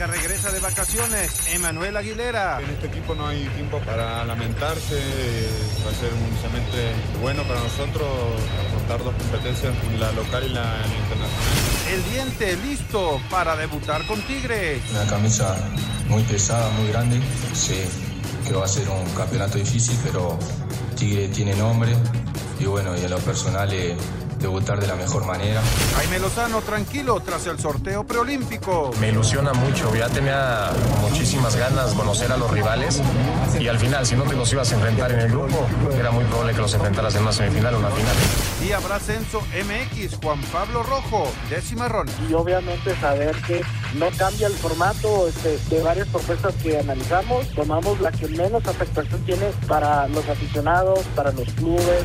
América regresa de vacaciones. Emanuel Aguilera. En este equipo no hay tiempo para lamentarse. Va a ser un semestre bueno para nosotros afrontar dos competencias, la local y la, la internacional. El diente listo para debutar con Tigres. Una camisa muy pesada, muy grande. Sé que va a ser un campeonato difícil, pero Tigre tiene nombre. Y bueno, y en lo personal eh, debutar de la mejor manera. Jaime Lozano tranquilo tras el sorteo preolímpico. Me ilusiona mucho, ya tenía muchísimas ganas de conocer a los rivales y al final, si no te los ibas a enfrentar en el grupo, era muy probable que los enfrentaras en una semifinal o una final. Y habrá censo MX, Juan Pablo Rojo, décima ronda. Y obviamente saber que no cambia el formato este, de varias propuestas que analizamos, tomamos la que menos afectación tiene para los aficionados, para los clubes.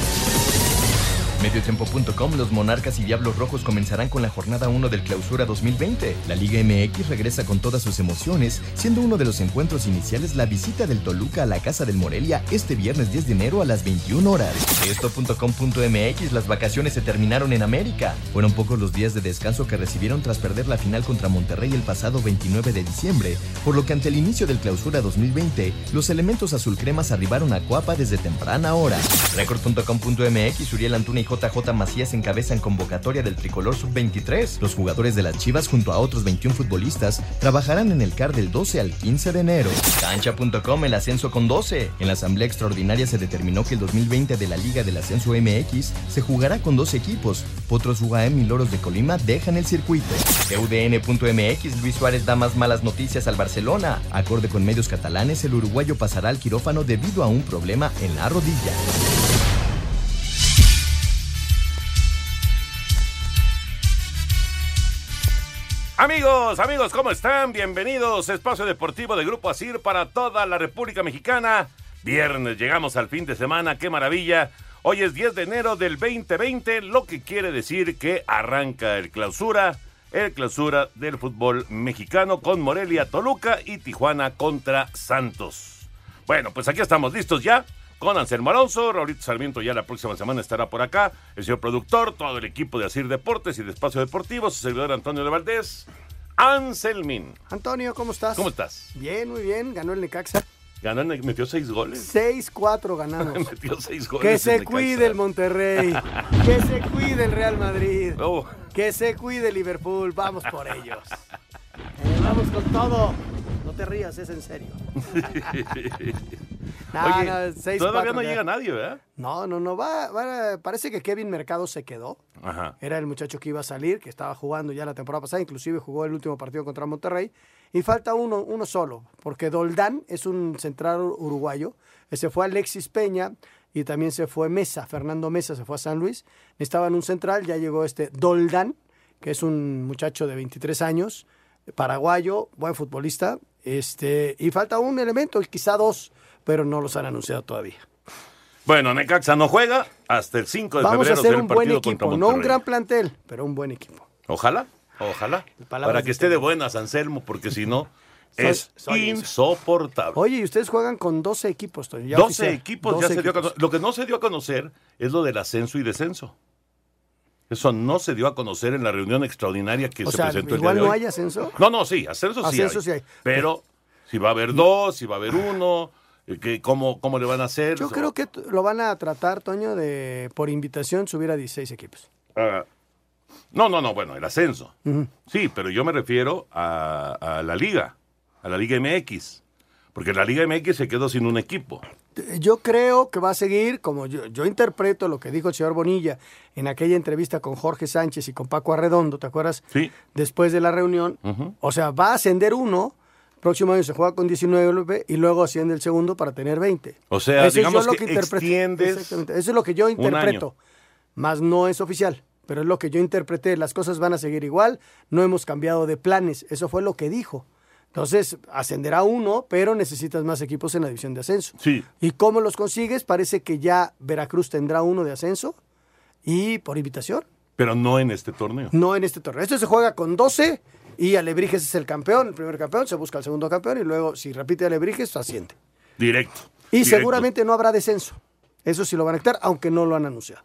Mediotiempo.com, los Monarcas y Diablos Rojos comenzarán con la jornada 1 del Clausura 2020. La Liga MX regresa con todas sus emociones, siendo uno de los encuentros iniciales la visita del Toluca a la Casa del Morelia este viernes 10 de enero a las 21 horas. Esto.com.mx, las vacaciones se terminaron en América. Fueron pocos los días de descanso que recibieron tras perder la final contra Monterrey el pasado 29 de diciembre, por lo que ante el inicio del Clausura 2020, los elementos azulcremas arribaron a Cuapa desde temprana hora. Record.com.mx, Uriel Antuna y JJ Macías encabezan convocatoria del tricolor sub-23. Los jugadores de las Chivas junto a otros 21 futbolistas trabajarán en el CAR del 12 al 15 de enero. Cancha.com el ascenso con 12. En la asamblea extraordinaria se determinó que el 2020 de la Liga del Ascenso MX se jugará con dos equipos. Potros UAM y Loros de Colima dejan el circuito. UDN.mx Luis Suárez da más malas noticias al Barcelona. Acorde con medios catalanes, el uruguayo pasará al quirófano debido a un problema en la rodilla. Amigos, amigos, ¿cómo están? Bienvenidos a Espacio Deportivo de Grupo Asir para toda la República Mexicana. Viernes, llegamos al fin de semana, qué maravilla. Hoy es 10 de enero del 2020, lo que quiere decir que arranca el clausura, el clausura del fútbol mexicano con Morelia, Toluca y Tijuana contra Santos. Bueno, pues aquí estamos listos ya con Anselmo Alonso, Raulito Sarmiento ya la próxima semana estará por acá, el señor productor, todo el equipo de Asir Deportes y de Espacio Deportivo, su servidor Antonio de Valdés, Anselmín. Antonio, ¿cómo estás? ¿Cómo estás? Bien, muy bien, ganó el Necaxa. Ganó, el- metió seis goles. 6-4 ganamos. metió seis goles. Que se cuide el Monterrey. que se cuide el Real Madrid. Oh. Que se cuide el Liverpool. Vamos por ellos. Eh, vamos con todo. No te rías, es en serio. No, Oye, no, seis, todavía cuatro no ya. llega nadie, ¿verdad? No, no, no. Va, va- parece que Kevin Mercado se quedó. Ajá. Era el muchacho que iba a salir, que estaba jugando ya la temporada pasada, inclusive jugó el último partido contra Monterrey. Y falta uno, uno solo, porque Doldán es un central uruguayo. Se fue Alexis Peña y también se fue Mesa, Fernando Mesa se fue a San Luis. Necesitaban un central, ya llegó este Doldán, que es un muchacho de 23 años, paraguayo, buen futbolista. Este, y falta un elemento, quizá dos, pero no los han anunciado todavía. Bueno, Necaxa no juega hasta el 5 de Vamos a febrero hacer un buen equipo, no un gran plantel, pero un buen equipo. Ojalá, ojalá. Para que esté de buenas, Anselmo, porque si no, es soy insoportable. Oye, y ustedes juegan con 12 equipos, ya 12 oficial. equipos 12 ya se dio a conocer. Lo que no se dio a conocer es lo del ascenso y descenso. Eso no se dio a conocer en la reunión extraordinaria que O se sea, presentó el igual día de no hoy. hay ascenso. No, no, sí, ascenso sí hay. sí hay. Pero si va a haber dos, si va a haber uno, eh, que, cómo, ¿cómo le van a hacer? Yo creo que lo van a tratar, Toño, de por invitación subir a 16 equipos. Ah, no, no, no, bueno, el ascenso. Sí, pero yo me refiero a, a la liga, a la Liga MX. Porque la Liga MX se quedó sin un equipo. Yo creo que va a seguir, como yo, yo interpreto lo que dijo el señor Bonilla en aquella entrevista con Jorge Sánchez y con Paco Arredondo, ¿te acuerdas? Sí. Después de la reunión. O sea, va a ascender uno, próximo año se juega con 19 y luego asciende el segundo para tener 20. O sea, Eso es lo que extiendes Exactamente. Eso es lo que yo interpreto. Más no es oficial, pero es lo que yo interpreté. Las cosas van a seguir igual, no hemos cambiado de planes. Eso fue lo que dijo. Entonces, ascenderá uno, pero necesitas más equipos en la división de ascenso. Sí. ¿Y cómo los consigues? Parece que ya Veracruz tendrá uno de ascenso y por invitación, Pero no en este torneo. no en este torneo. Este se juega con 12 y Alebrijes es el campeón, el primer campeón, se busca el segundo campeón y luego si repite Alebrijes, asciende. Directo. Y directo. seguramente no habrá descenso. Eso sí lo van a quitar, aunque no lo han anunciado.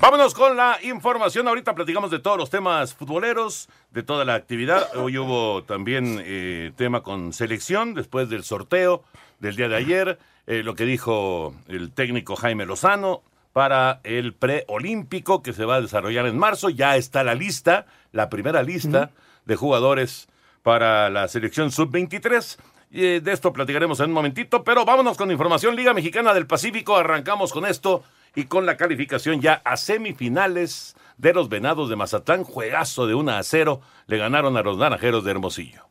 Vámonos con la información. Ahorita platicamos de todos los temas futboleros, de toda la actividad. Hoy hubo también eh, tema con selección después del sorteo del día de ayer. eh, lo que dijo el técnico Jaime Lozano para el preolímpico que se va a desarrollar en marzo. Ya está la lista, la primera lista de jugadores para la selección sub-23. Y, eh, de esto platicaremos en un momentito, pero vámonos con información Liga Mexicana del Pacífico. Arrancamos con esto y con la calificación ya a semifinales de los Venados de Mazatlán. Juegazo de 1 a 0. Le ganaron a los Naranjeros de Hermosillo.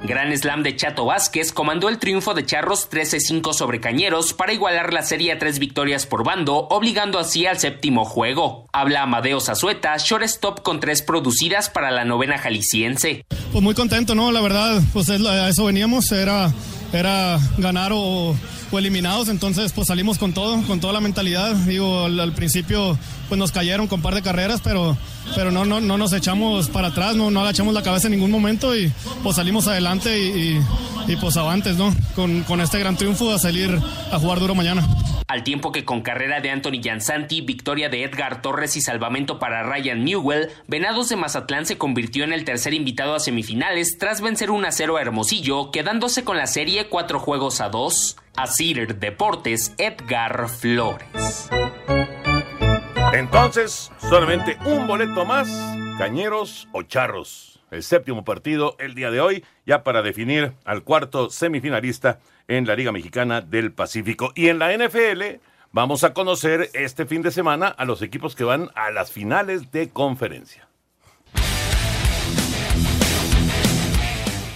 Gran Slam de Chato Vázquez comandó el triunfo de Charros 13-5 sobre Cañeros para igualar la serie a tres victorias por bando, obligando así al séptimo juego. Habla Amadeo Zazueta, shortstop con tres producidas para la novena jalisciense. Pues muy contento, ¿no? La verdad, pues es- a eso veníamos, era, era ganar o, eliminados, entonces pues salimos con todo, con toda la mentalidad. Digo, al, al principio pues nos cayeron con un par de carreras, pero, pero no, no, no nos echamos para atrás, no, no agachamos la cabeza en ningún momento y pues salimos adelante y, y, pues avantes, ¿no? Con, con este gran triunfo a salir a jugar duro mañana. Al tiempo que con carrera de Anthony Jansanti, victoria de Edgar Torres y salvamento para Ryan Newell, Venados de Mazatlán se convirtió en el tercer invitado a semifinales tras vencer 1 a 0 a Hermosillo, quedándose con la serie cuatro juegos a dos. Asir Deportes, Edgar Flores. Entonces, solamente un boleto más, Cañeros o Charros. El séptimo partido el día de hoy, ya para definir al cuarto semifinalista en la Liga Mexicana del Pacífico. Y en la NFL vamos a conocer este fin de semana a los equipos que van a las finales de conferencia.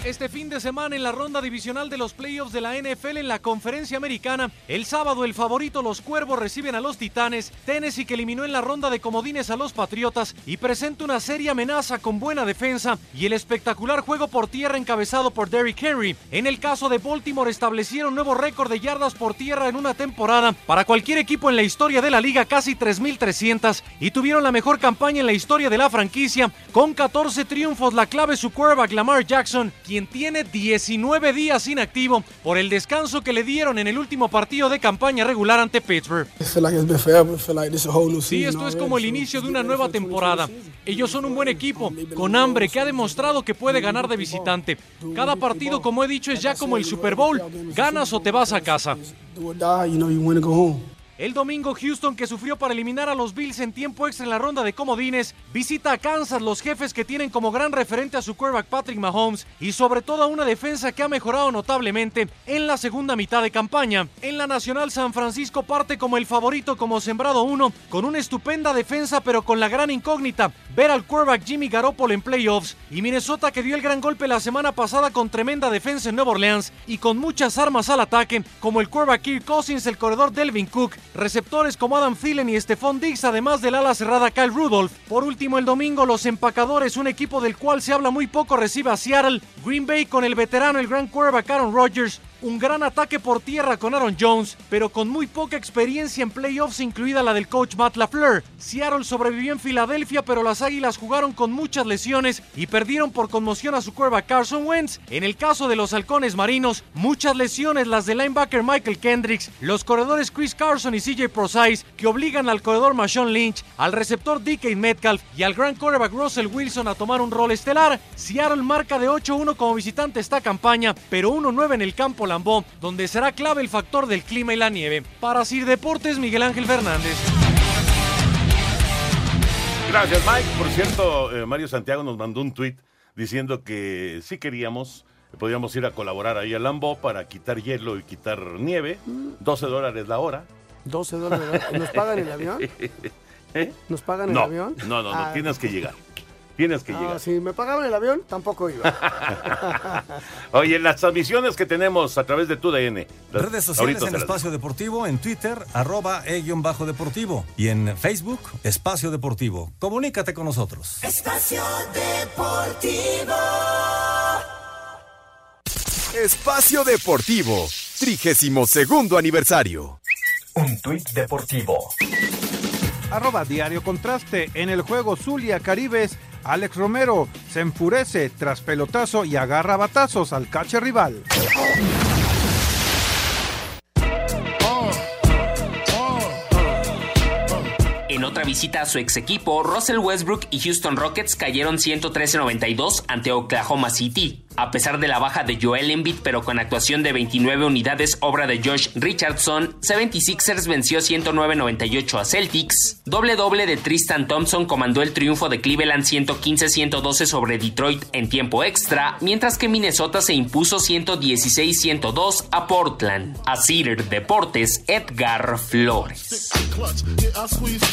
Este fin de semana en la ronda divisional de los playoffs de la NFL en la conferencia americana, el sábado el favorito los Cuervos reciben a los Titanes, Tennessee que eliminó en la ronda de comodines a los Patriotas y presenta una seria amenaza con buena defensa. Y el espectacular juego por tierra encabezado por Derrick Henry. En el caso de Baltimore establecieron nuevo récord de yardas por tierra en una temporada. Para cualquier equipo en la historia de la liga, casi 3.300 y tuvieron la mejor campaña en la historia de la franquicia. Con 14 triunfos, la clave su quarterback Lamar Jackson, quien tiene 19 días inactivo por el descanso que le dieron en el último partido de campaña regular ante Pittsburgh. Sí, esto es como el inicio de una nueva temporada. Ellos son un buen equipo, con hambre, que ha demostrado que puede ganar de visitante. Cada partido, como he dicho, es ya como el Super Bowl. Ganas o te vas a casa. El domingo Houston, que sufrió para eliminar a los Bills en tiempo extra en la ronda de comodines, visita a Kansas, los jefes que tienen como gran referente a su quarterback Patrick Mahomes y sobre todo a una defensa que ha mejorado notablemente en la segunda mitad de campaña. En la Nacional San Francisco parte como el favorito como sembrado uno, con una estupenda defensa pero con la gran incógnita, ver al quarterback Jimmy Garoppolo en playoffs y Minnesota que dio el gran golpe la semana pasada con tremenda defensa en Nueva Orleans y con muchas armas al ataque, como el quarterback Kirk Cousins, el corredor Delvin Cook, receptores como Adam Thielen y Stephon Diggs, además del ala cerrada Kyle Rudolph. Por último, el domingo, los empacadores, un equipo del cual se habla muy poco, recibe a Seattle, Green Bay con el veterano, el gran quarterback Aaron Rodgers, un gran ataque por tierra con Aaron Jones, pero con muy poca experiencia en playoffs, incluida la del coach Matt LaFleur. Seattle sobrevivió en Filadelfia, pero las Águilas jugaron con muchas lesiones y perdieron por conmoción a su quarterback Carson Wentz. En el caso de los halcones marinos, muchas lesiones, las del linebacker Michael Kendricks, los corredores Chris Carson y CJ Procise, que obligan al corredor Marshawn Lynch, al receptor DK Metcalf y al gran quarterback Russell Wilson a tomar un rol estelar. Seattle marca de 8-1 como visitante esta campaña, pero 1-9 en el campo Lambó, donde será clave el factor del clima y la nieve. Para Sir Deportes, Miguel Ángel Fernández. Gracias, Mike. Por cierto, eh, Mario Santiago nos mandó un tweet diciendo que si queríamos, podíamos ir a colaborar ahí a Lambo para quitar hielo y quitar nieve. 12 dólares la hora. 12 dólares. la hora. ¿Nos pagan el avión? ¿Eh? ¿Nos pagan no, el avión? No, no, no, Ah, tienes que llegar. Tienes que ah, llegar. si me pagaban el avión, tampoco iba. Oye, las transmisiones que tenemos a través de tu DN. Redes sociales en Espacio Deportivo, en Twitter, arroba e-deportivo. Y en Facebook, Espacio Deportivo. Comunícate con nosotros. Espacio Deportivo. Espacio Deportivo, 32 segundo aniversario. Un tuit deportivo. Arroba Diario Contraste. En el juego Zulia Caribes, Alex Romero se enfurece tras pelotazo y agarra batazos al catcher rival. En otra visita a su ex equipo, Russell Westbrook y Houston Rockets cayeron 113-92 ante Oklahoma City. A pesar de la baja de Joel Embiid, pero con actuación de 29 unidades, obra de Josh Richardson, 76ers venció 109-98 a Celtics. Doble doble de Tristan Thompson comandó el triunfo de Cleveland 115-112 sobre Detroit en tiempo extra, mientras que Minnesota se impuso 116-102 a Portland. A Cedar Deportes, Edgar Flores.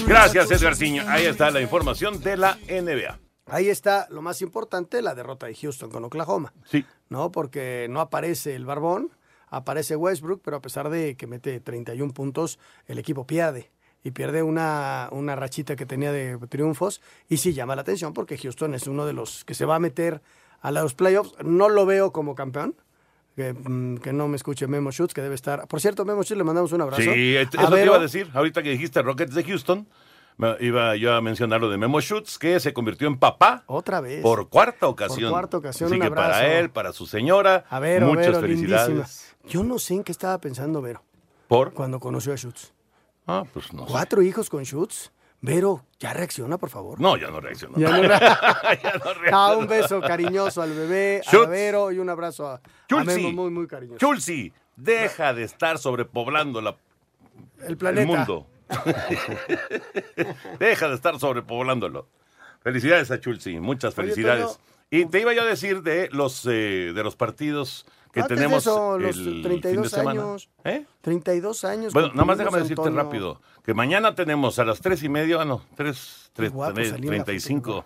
Gracias, Edgarciño. Ahí está la información de la NBA. Ahí está lo más importante, la derrota de Houston con Oklahoma. Sí. ¿No? Porque no aparece el Barbón, aparece Westbrook, pero a pesar de que mete 31 puntos, el equipo pierde. Y pierde una, una rachita que tenía de triunfos. Y sí llama la atención porque Houston es uno de los que se va a meter a los playoffs. No lo veo como campeón. Que, mm, que no me escuche Memo Schutz, que debe estar. Por cierto, Memo Schutz, le mandamos un abrazo. Sí, A eso te Vero, iba a decir. Ahorita que dijiste Rockets de Houston, iba yo a mencionar lo de Memo Schutz, que se convirtió en papá. Otra vez. Por cuarta ocasión. cuarta ocasión, Así un que abrazo. para él, para su señora, A Vero, muchas Vero, felicidades. lindísima. Yo no sé en qué estaba pensando Vero. ¿Por? Cuando conoció a Schutz. Ah, pues no. sé. Cuatro hijos con Schutz. Vero, ya reacciona, por favor. No, ya no reaccionó. Ya no re- Ya no Ah, reaccionó. un beso cariñoso al bebé, a. Vero y un abrazo a, a. Memo, muy, muy cariñoso. Chulsi, deja de estar sobrepoblando la, El planeta. el mundo. deja de estar sobrepoblándolo. Felicidades a Chulsi, muchas Oye, felicidades. Toño. y te iba yo a decir de los eh, de los partidos que Antes de tenemos eso, los el fin de 32 semana. años. ¿Eh? 32 años. Bueno, nada más déjame decirte Antonio. rápido que mañana tenemos a las tres y media, ah, no, tres, tres, guapo tres, salí en la 35,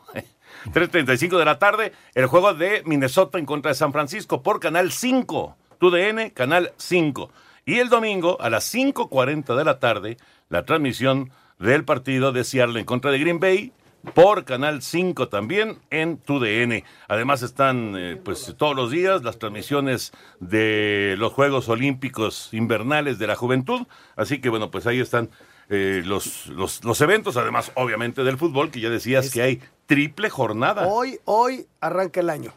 3.35 de la tarde, el juego de Minnesota en contra de San Francisco por Canal 5, TUDN, Canal 5. Y el domingo a las 5.40 de la tarde, la transmisión del partido de Seattle en contra de Green Bay por Canal 5 también en TUDN. Además están eh, pues todos los días las transmisiones de los Juegos Olímpicos Invernales de la Juventud. Así que bueno, pues ahí están eh, los, los, los eventos, además obviamente del fútbol, que ya decías que hay triple jornada. Hoy, hoy arranca el año.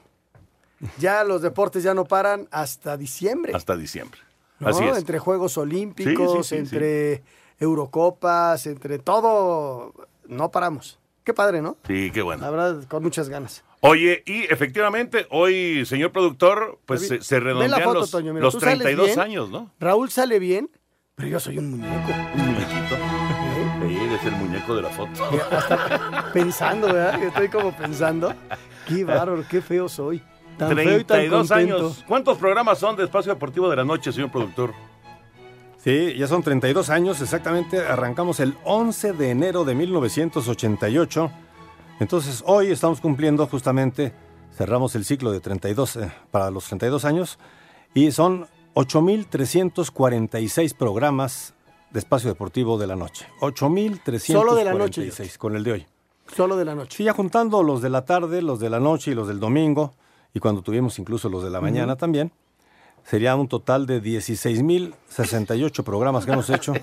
Ya los deportes ya no paran hasta diciembre. Hasta diciembre. ¿no? Así es. Entre Juegos Olímpicos, Sí, sí, sí, entre Eurocopas, entre todo, no paramos. Qué padre, ¿no? Sí, qué bueno. La verdad, con muchas ganas. Oye, y efectivamente, hoy, señor productor, pues se, se la redondean foto, los, Toño, mira, los tú sales 32 bien. años, ¿no? Raúl sale bien, pero yo soy un muñeco. Un muñequito. Sí, eres el muñeco de la foto. Pensando, ¿verdad? Estoy como pensando. Qué bárbaro, qué feo soy. Tan feo y tan 32 años. ¿Cuántos programas son de Espacio Deportivo de la Noche, señor productor? Sí, ya son 32 años, exactamente. Arrancamos el 11 de enero de 1988. Entonces, hoy estamos cumpliendo justamente, cerramos el ciclo de 32 eh, para los 32 años y son 8.346 programas de espacio deportivo de la noche. 8.346 Solo de la noche, con el de hoy. Solo de la noche. Sí, ya juntando los de la tarde, los de la noche y los del domingo, y cuando tuvimos incluso los de la mañana también, sería un total de 16.068 programas que hemos hecho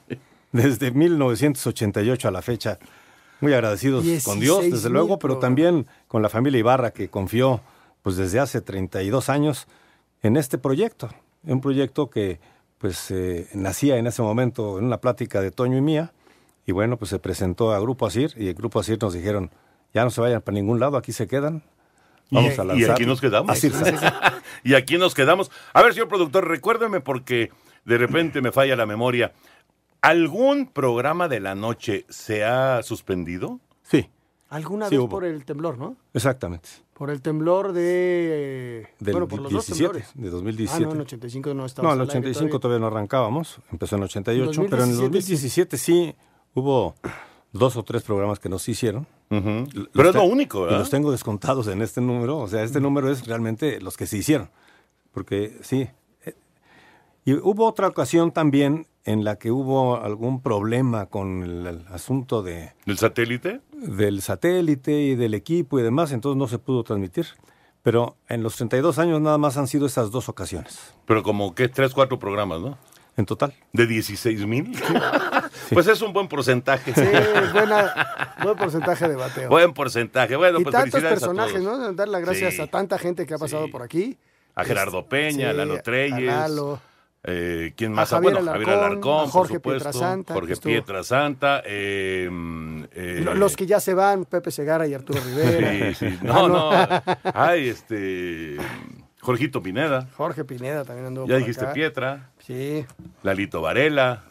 desde 1988 a la fecha. Muy agradecidos con Dios, desde 16,000 luego, pero también con la familia Ibarra que confió pues desde hace 32 años en este proyecto, un proyecto que pues eh, nacía en ese momento en una plática de Toño y mía y bueno, pues se presentó a Grupo Asir y el Grupo Asir nos dijeron, ya no se vayan para ningún lado, aquí se quedan. Vamos y, a y lanzar. aquí nos quedamos. Asir. y aquí nos quedamos. A ver, señor productor, recuérdeme porque de repente me falla la memoria. ¿Algún programa de la noche se ha suspendido? Sí, Alguna Sí vez hubo. por el temblor, ¿no? exactamente. Por el temblor de... Del bueno, por los dos 17, temblores. de 2017. Ah, no, en 85 no estaba No, en el 85 todavía no arrancábamos, empezó en el 88, pero en el 2017 sí hubo dos o tres programas que nos hicieron. Pero es lo único, Y ¿verdad? los tengo descontados en este número, o sea, este número es realmente los que se hicieron. Porque sí. eh, Y hubo otra ocasión también en la que hubo algún problema con el, el asunto de... ¿Del satélite? Del satélite y del equipo y demás, entonces no se pudo transmitir. Pero en los 32 años nada más han sido esas dos ocasiones. Pero como que tres, cuatro programas, ¿no? En total. ¿De 16 mil? Pues es un buen porcentaje. Sí, buena, buen porcentaje de bateo. Buen porcentaje. Bueno, y pues tantos felicidades personajes, a todos. ¿no? Dar las gracias Sí. a tanta gente que ha pasado por aquí. A Gerardo Peña, a Lalo a Treyes. Lalo. eh, ¿Quién A más? Javier bueno, Javier Alarcón, Alarcón, a Jorge por supuesto. Pietrasanta, Jorge Pietrasanta. eh, mm, eh, Lo- Los que ya se van, Pepe Segara y Arturo Rivera. Sí, sí. Ah, No, no. Ay, este. Jorgito Pineda. Jorge Pineda también anduvo Ya por dijiste acá. Pietra. Sí. Lalito Varela.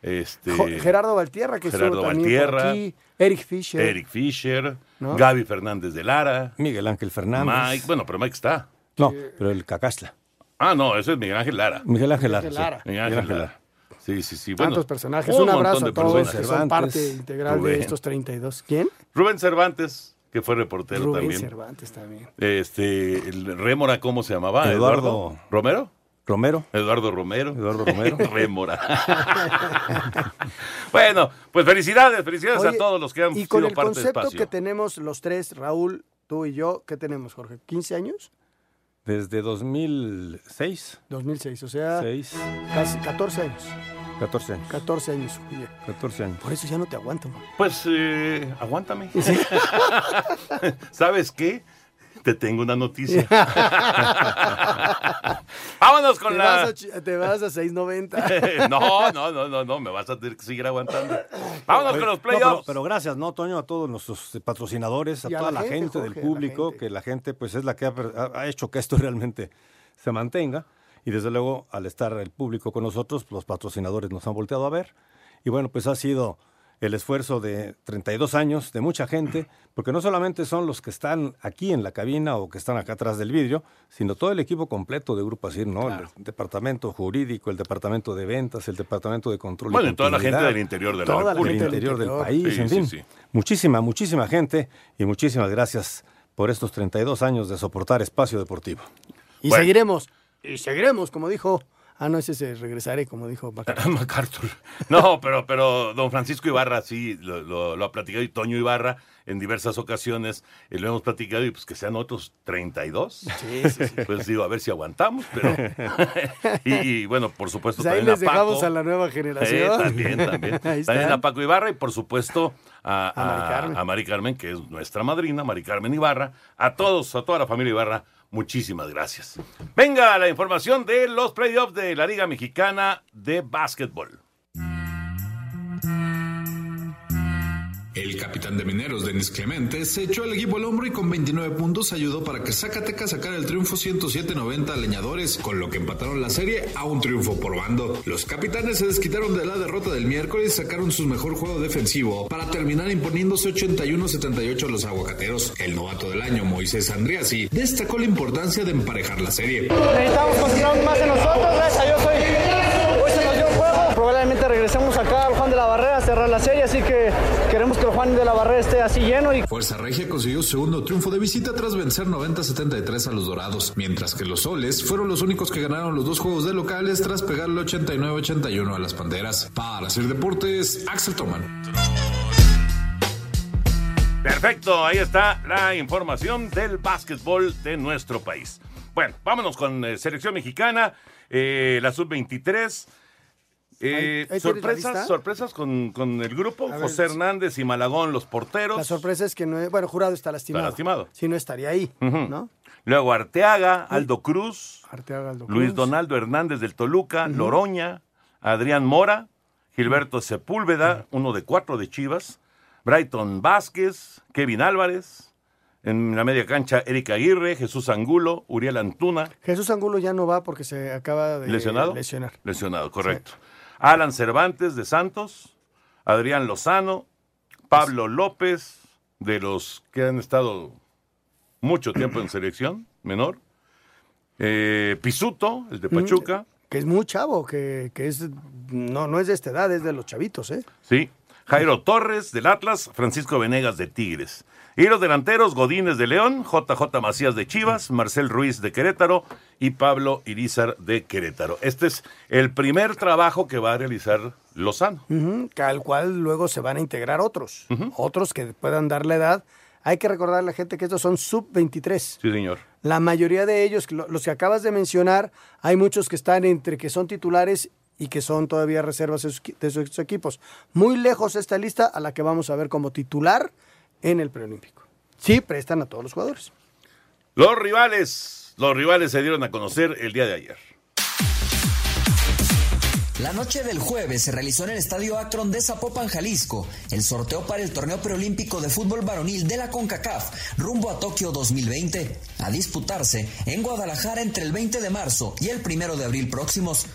Este. Jo- Gerardo Valtierra, que Gerardo estuvo también por Valtierra. aquí. Eric Fisher. Eric Fisher. ¿No? Gaby Fernández de Lara. Miguel Ángel Fernández. Mike. Bueno, pero Mike está. No, pero el Cacasla. Ah, no, ese es Miguel Ángel Lara. Miguel Ángel Lara. Miguel sí. Lara. Miguel Ángel Lara. Sí, sí, sí. Bueno, Tantos personajes. un Un abrazo a todos personas. que son parte integral Rubén. de estos 32. ¿Quién? Rubén Cervantes, que fue reportero Rubén también. Cervantes también. Este, el Rémora, ¿cómo se llamaba? Eduardo- ¿Romero? Romero. Eduardo Romero. Eduardo Romero. Rémora. bueno, pues felicidades, felicidades Oye, a todos los que han Y con sido el parte del concepto espacio. que tenemos los tres, Raúl, tú y yo, ¿qué tenemos, Jorge? ¿15 años? Desde 2006, 2006, o sea, Seis. casi 14 años. 14 años. 14 años, oye. 14 años. Por eso ya no te aguanto. man. Pues, eh, aguántame. ¿Sabes qué? Te tengo una noticia. Vámonos con te la... Vas a, chi- te vas a 6.90. no, no, no, no, no, me vas a tener que seguir aguantando. Vámonos Oye, con los no, pero, playoffs. pero gracias, ¿no, Toño? A todos nuestros eh, patrocinadores, a Y a toda la la gente, gente, del Jorge, a la público, que la gente pues es la que ha, ha- ha hecho que esto realmente se mantenga. Y desde luego, al estar el público con nosotros, los patrocinadores nos han volteado a ver. Y bueno, pues ha sido el esfuerzo de 32 años de mucha gente, porque no solamente son los que están aquí en la cabina o que están acá atrás del vidrio, sino todo el equipo completo de Grupo Asir, ¿no? El departamento jurídico, el departamento de ventas, el departamento de control. y Bueno, y toda la gente del interior de la toda la gente del interior del país, Sí, en sí, fin. sí. Muchísima, muchísima gente y muchísimas gracias por estos 32 años de soportar Espacio Deportivo. Y seguiremos. Y seguiremos, como dijo. Ah, no, ese se regresaré, como dijo MacArthur. MacArthur. No, pero, pero don Francisco Ibarra sí lo, lo- lo ha platicado y Toño Ibarra en diversas ocasiones eh, lo hemos platicado y pues que sean otros 32. Sí, sí, sí. Pues digo, a ver si aguantamos, pero... y, y, bueno, por supuesto Pues ahí también les a Paco. dejamos a la nueva generación. Eh, también, también. También a Paco Ibarra y por supuesto a, A Mari a- Carmen. a Mari Carmen, que es nuestra madrina, Mari Carmen Ibarra. A todos, a toda la familia Ibarra, muchísimas gracias. Venga la información de los playoffs de la Liga Mexicana de Básquetbol. El capitán de Mineros, Denis Clemente, se echó al equipo al hombro y con 29 puntos ayudó para que Zacatecas sacara el triunfo 107-90 a Leñadores, con lo que empataron la serie a un triunfo por bando. Los capitanes se desquitaron de la derrota del miércoles y sacaron su mejor juego defensivo para terminar imponiéndose 81-78 a los aguacateros. El novato del año, Moisés Andriasi, destacó la importancia de emparejar la serie. Necesitamos continuar más de nosotros, gracias a Dios hoy, hoy se nos dio juego. Probablemente regresemos acá cerrar la serie, así que queremos que el Juan de la Barrera esté así lleno y Fuerza Regia consiguió su segundo triunfo de visita tras vencer 90-73 a los Dorados, mientras que los Soles fueron los únicos que ganaron los dos juegos de locales tras pegarle 89-81 a las Panteras. Para hacer deportes, Axel Toman. Perfecto, ahí está la información del básquetbol de nuestro país. Bueno, vámonos con eh, selección mexicana, eh, la sub-23. Eh, sorpresas, sorpresas con, con el grupo. Ver, José. Hernández y Malagón, los porteros. La sorpresa es que no bueno, Jurado está lastimado. Está lastimado. Si no estaría ahí. ¿no? Luego Arteaga, Aldo Cruz, Arteaga, Aldo Luis Cruz. Donaldo Hernández del Toluca. Loroña, Adrián Mora, Gilberto Sepúlveda, uno de cuatro de Chivas, Brighton Vázquez, Kevin Álvarez, en la media cancha Erika Aguirre, Jesús Angulo, Uriel Antuna, Jesús Angulo ya no va porque se acaba de lesionado. lesionar. Lesionado, correcto. Alan Cervantes de Santos, Adrián Lozano, Pablo López, de los que han estado mucho tiempo en selección menor, eh, Pisuto, el de Pachuca, Que es muy chavo, que, que es no, no es de esta edad, es de los chavitos, ¿eh? Sí. Jairo Torres del Atlas, Francisco Venegas de Tigres. Y los delanteros, Godínez de León, JJ Macías de Chivas, Marcel Ruiz de Querétaro y Pablo Irizar de Querétaro. Este es el primer trabajo que va a realizar Lozano. Que al cual luego se van a integrar otros, otros que puedan dar la edad. Hay que recordar a la gente que estos son sub-23. Sí, señor. La mayoría de ellos, lo- los que acabas de mencionar, hay muchos que están entre que son titulares y que son todavía reservas de sus, equi- de sus equipos. Muy lejos esta lista a la que vamos a ver como titular en el preolímpico. Sí, prestan a todos los jugadores. Los rivales, los rivales se dieron a conocer el día de ayer. La noche del jueves se realizó en el Estadio Akron de Zapopan, Jalisco, el sorteo para el torneo preolímpico de fútbol varonil de la CONCACAF, rumbo a Tokio 2020, a disputarse en Guadalajara entre el 20 de marzo y el 1 de abril próximos.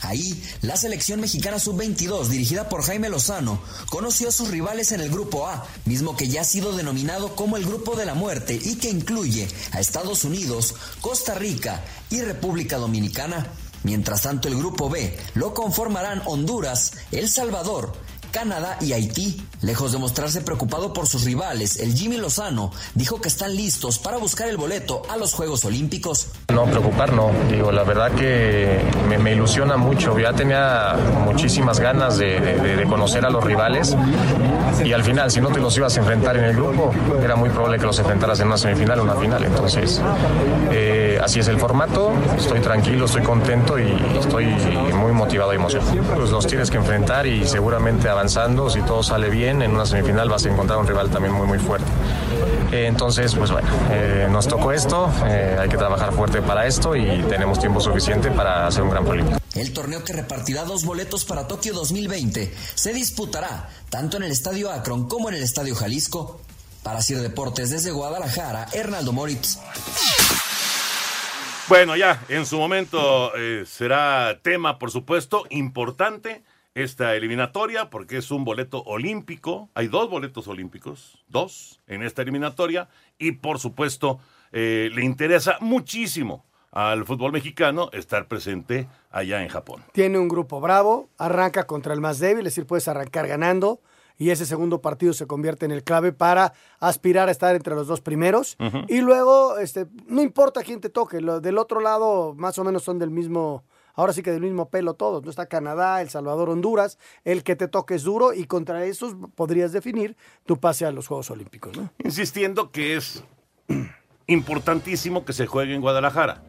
Ahí, la selección mexicana sub-22, dirigida por Jaime Lozano, conoció a sus rivales en el Grupo A, mismo que ya ha sido denominado como el Grupo de la Muerte y que incluye a Estados Unidos, Costa Rica y República Dominicana. Mientras tanto, el Grupo B lo conformarán Honduras, El Salvador, Canadá y Haití. Lejos de mostrarse preocupado por sus rivales, el Jimmy Lozano dijo que están listos para buscar el boleto a los Juegos Olímpicos. No, preocupar no. Digo, la verdad que me, me ilusiona mucho. Ya tenía muchísimas ganas de, de- de conocer a los rivales y al final, si no te los ibas a enfrentar en el grupo, era muy probable que los enfrentaras en una semifinal o una final. Entonces, eh, así es el formato. Estoy tranquilo, estoy contento y estoy muy motivado y emocionado. Pues los tienes que enfrentar y seguramente avanzando, si todo sale bien, en una semifinal vas a encontrar un rival también muy, muy fuerte. Eh, Entonces, pues bueno, eh, nos tocó esto, eh, hay que trabajar fuerte para esto y tenemos tiempo suficiente para hacer un gran político. El torneo que repartirá dos boletos para Tokio 2020 se disputará tanto en el Estadio Akron como en el Estadio Jalisco. Para Sir Deportes desde Guadalajara, Hernaldo Moritz. Bueno, ya, en su momento eh, será tema, por supuesto, importante esta eliminatoria porque es un boleto olímpico. Hay dos boletos olímpicos, dos en esta eliminatoria y por supuesto eh, le interesa muchísimo al fútbol mexicano estar presente allá en Japón. Tiene un grupo bravo, arranca contra el más débil, es decir, puedes arrancar ganando y ese segundo partido se convierte en el clave para aspirar a estar entre los dos primeros. Y luego, este, no importa quién te toque, lo, del otro lado más o menos son del mismo, ahora sí que del mismo pelo todos, ¿no? Está Canadá, El Salvador, Honduras, el que te toque es duro y contra esos podrías definir tu pase a los Juegos Olímpicos, ¿no? Insistiendo que es importantísimo que se juegue en Guadalajara.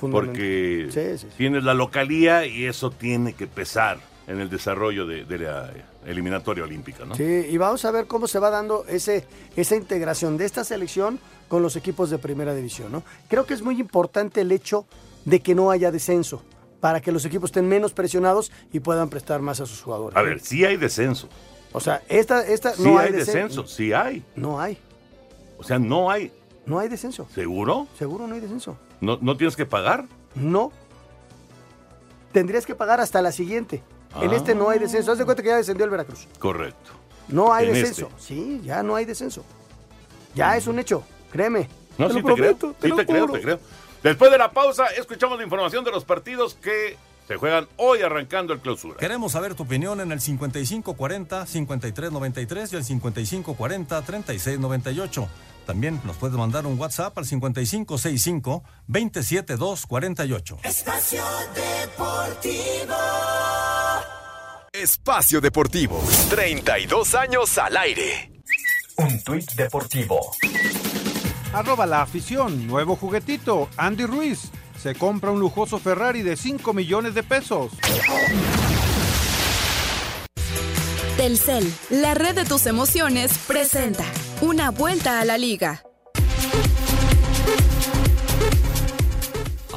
Porque Sí, sí, tienes la localía y eso tiene que pesar en el desarrollo de, de la eliminatoria olímpica, ¿no? Sí, y vamos a ver cómo se va dando ese, esa integración de esta selección con los equipos de primera división, ¿no? Creo que es muy importante el hecho de que no haya descenso para que los equipos estén menos presionados y puedan prestar más a sus jugadores. A ver, sí hay descenso. O sea, esta, esta Sí no hay hay, descenso, sí hay. No hay. O sea, no hay. No hay descenso. ¿Seguro? Seguro no hay descenso. ¿No, no tienes que pagar? No. Tendrías que pagar hasta la siguiente. En este no hay descenso. Haz de cuenta que ya descendió el Veracruz. Correcto. No hay En descenso. este. Sí, ya no hay descenso. Ya es un hecho. Créeme. No, Te sí lo te creo. prometo, Sí lo te creo, te creo. Después de la pausa, escuchamos la información de los partidos que se juegan hoy arrancando el clausura. Queremos saber tu opinión en el 5540-5393 y el 5540-3698. También nos puedes mandar un WhatsApp al 5565-27248. Espacio Deportivo. Espacio Deportivo. 32 años al aire. Un tuit deportivo. Arroba la afición, nuevo juguetito, Andy Ruiz. Se compra un lujoso Ferrari de 5 millones de pesos. Telcel, la red de tus emociones, presenta una vuelta a la liga.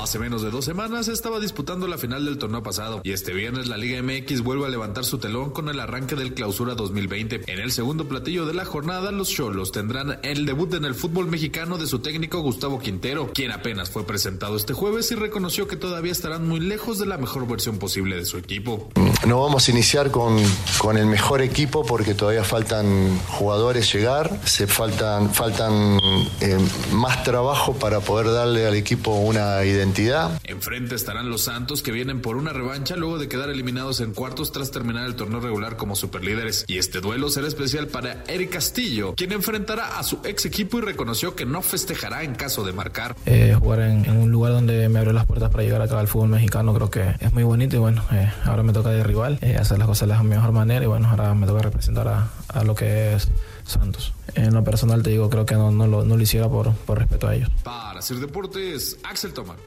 Hace menos de dos semanas estaba disputando la final del torneo pasado y este viernes la Liga MX vuelve a levantar su telón con el arranque del Clausura 2020. En el segundo platillo de la jornada, los Cholos tendrán el debut en el fútbol mexicano de su técnico Gustavo Quintero, quien apenas fue presentado este jueves y reconoció que todavía estarán muy lejos de la mejor versión posible de su equipo. No vamos a iniciar con, con el mejor equipo porque todavía faltan jugadores llegar, se faltan, faltan eh, más trabajo para poder darle al equipo una identidad. Enfrente estarán los Santos que vienen por una revancha luego de quedar eliminados en cuartos tras terminar el torneo regular como superlíderes. Y este duelo será especial para Eric Castillo, quien enfrentará a su ex equipo y reconoció que no festejará en caso de marcar. Eh, jugar en, en, un lugar donde me abrió las puertas para llegar acá al fútbol mexicano creo que es muy bonito y bueno, eh, ahora me toca de rival, eh, hacer las cosas de la mejor manera y bueno, ahora me toca representar a, a lo que es Santos. En lo personal te digo, creo que no, no, lo, no lo hiciera por, por respeto a ellos. Para hacer deportes, Axel Tomar.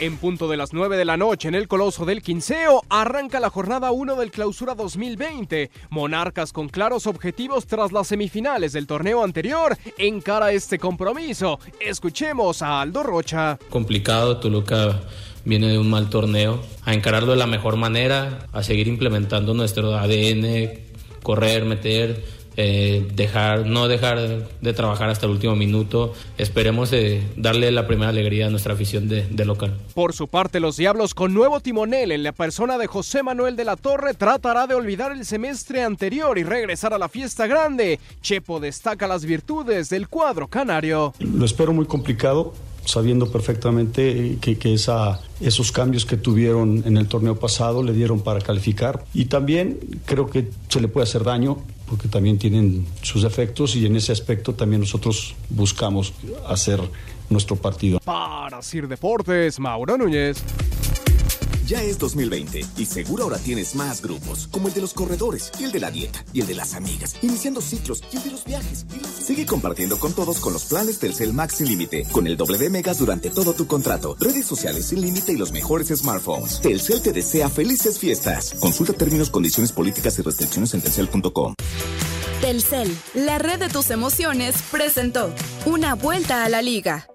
En punto de las 9 de la noche en el Coloso del Quinceo arranca la jornada 1 del Clausura 2020. Monarcas con claros objetivos tras las semifinales del torneo anterior encara este compromiso. Escuchemos a Aldo Rocha. Complicado, Toluca viene de un mal torneo. A encararlo de la mejor manera, a seguir implementando nuestro ADN, correr, meter, eh, dejar, no dejar de trabajar hasta el último minuto. Esperemos eh, darle la primera alegría a nuestra afición de, de, local. Por su parte, los Diablos con nuevo timonel en la persona de José Manuel de la Torre tratará de olvidar el semestre anterior y regresar a la fiesta grande. Chepo destaca las virtudes del cuadro canario. Lo espero muy complicado sabiendo perfectamente que, que esa, esos cambios que tuvieron en el torneo pasado le dieron para calificar. Y también creo que se le puede hacer daño porque también tienen sus efectos y en ese aspecto también nosotros buscamos hacer nuestro partido. Para Sir Deportes, Mauro Núñez. Ya es 2020 y seguro ahora tienes más grupos, como el de los corredores, y el de la dieta, y el de las amigas, iniciando ciclos, y el de los viajes. Sigue compartiendo con todos con los planes Telcel Max sin límite, con el doble de megas durante todo tu contrato, redes sociales sin límite y los mejores smartphones. Telcel te desea felices fiestas. Consulta términos, condiciones políticas y restricciones en telcel.com. Telcel, la red de tus emociones, presentó una vuelta a la liga.